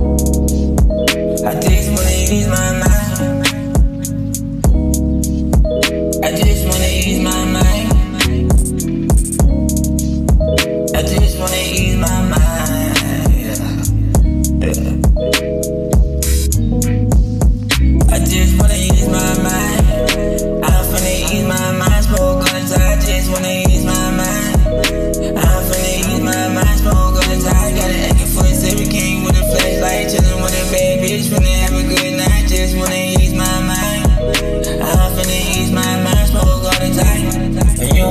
I just wanna ease my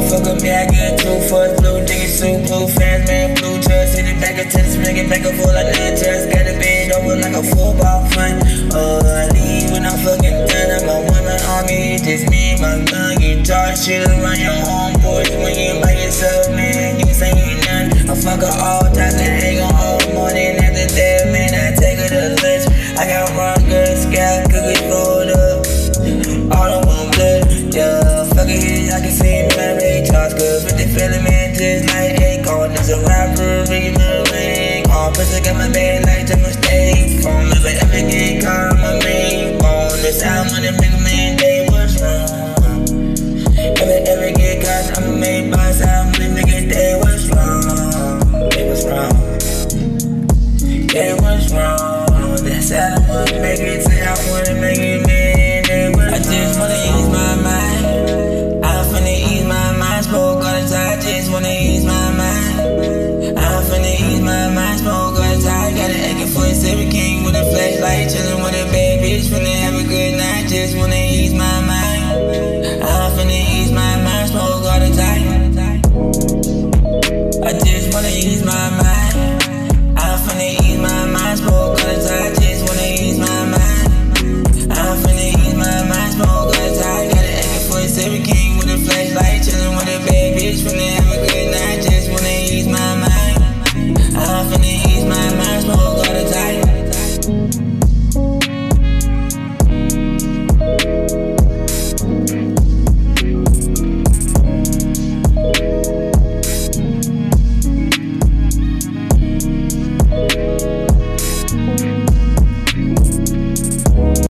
Fuck with me, I get two fucks. Blue digging suit, blue fast man, blue trust. Hit it back and tennis, bring it back and forth like that trust. Got a bend over like a football front. Oh, I leave when I'm fucking done. I'm a woman on me, just me my gun. You talk shit around your homeboys when you by yourself, man. You say you none. I fuck her all times good. But they feeling man just like Akon. There's a rapper, ringing the ring. All pussy got my bed like the mistake. Phone never ever get caught my main phone. This time when they make man, they was wrong. Ever, ever get caught, I'm made by sound. When they nigga, they was wrong. They was wrong. They was wrong. They said I make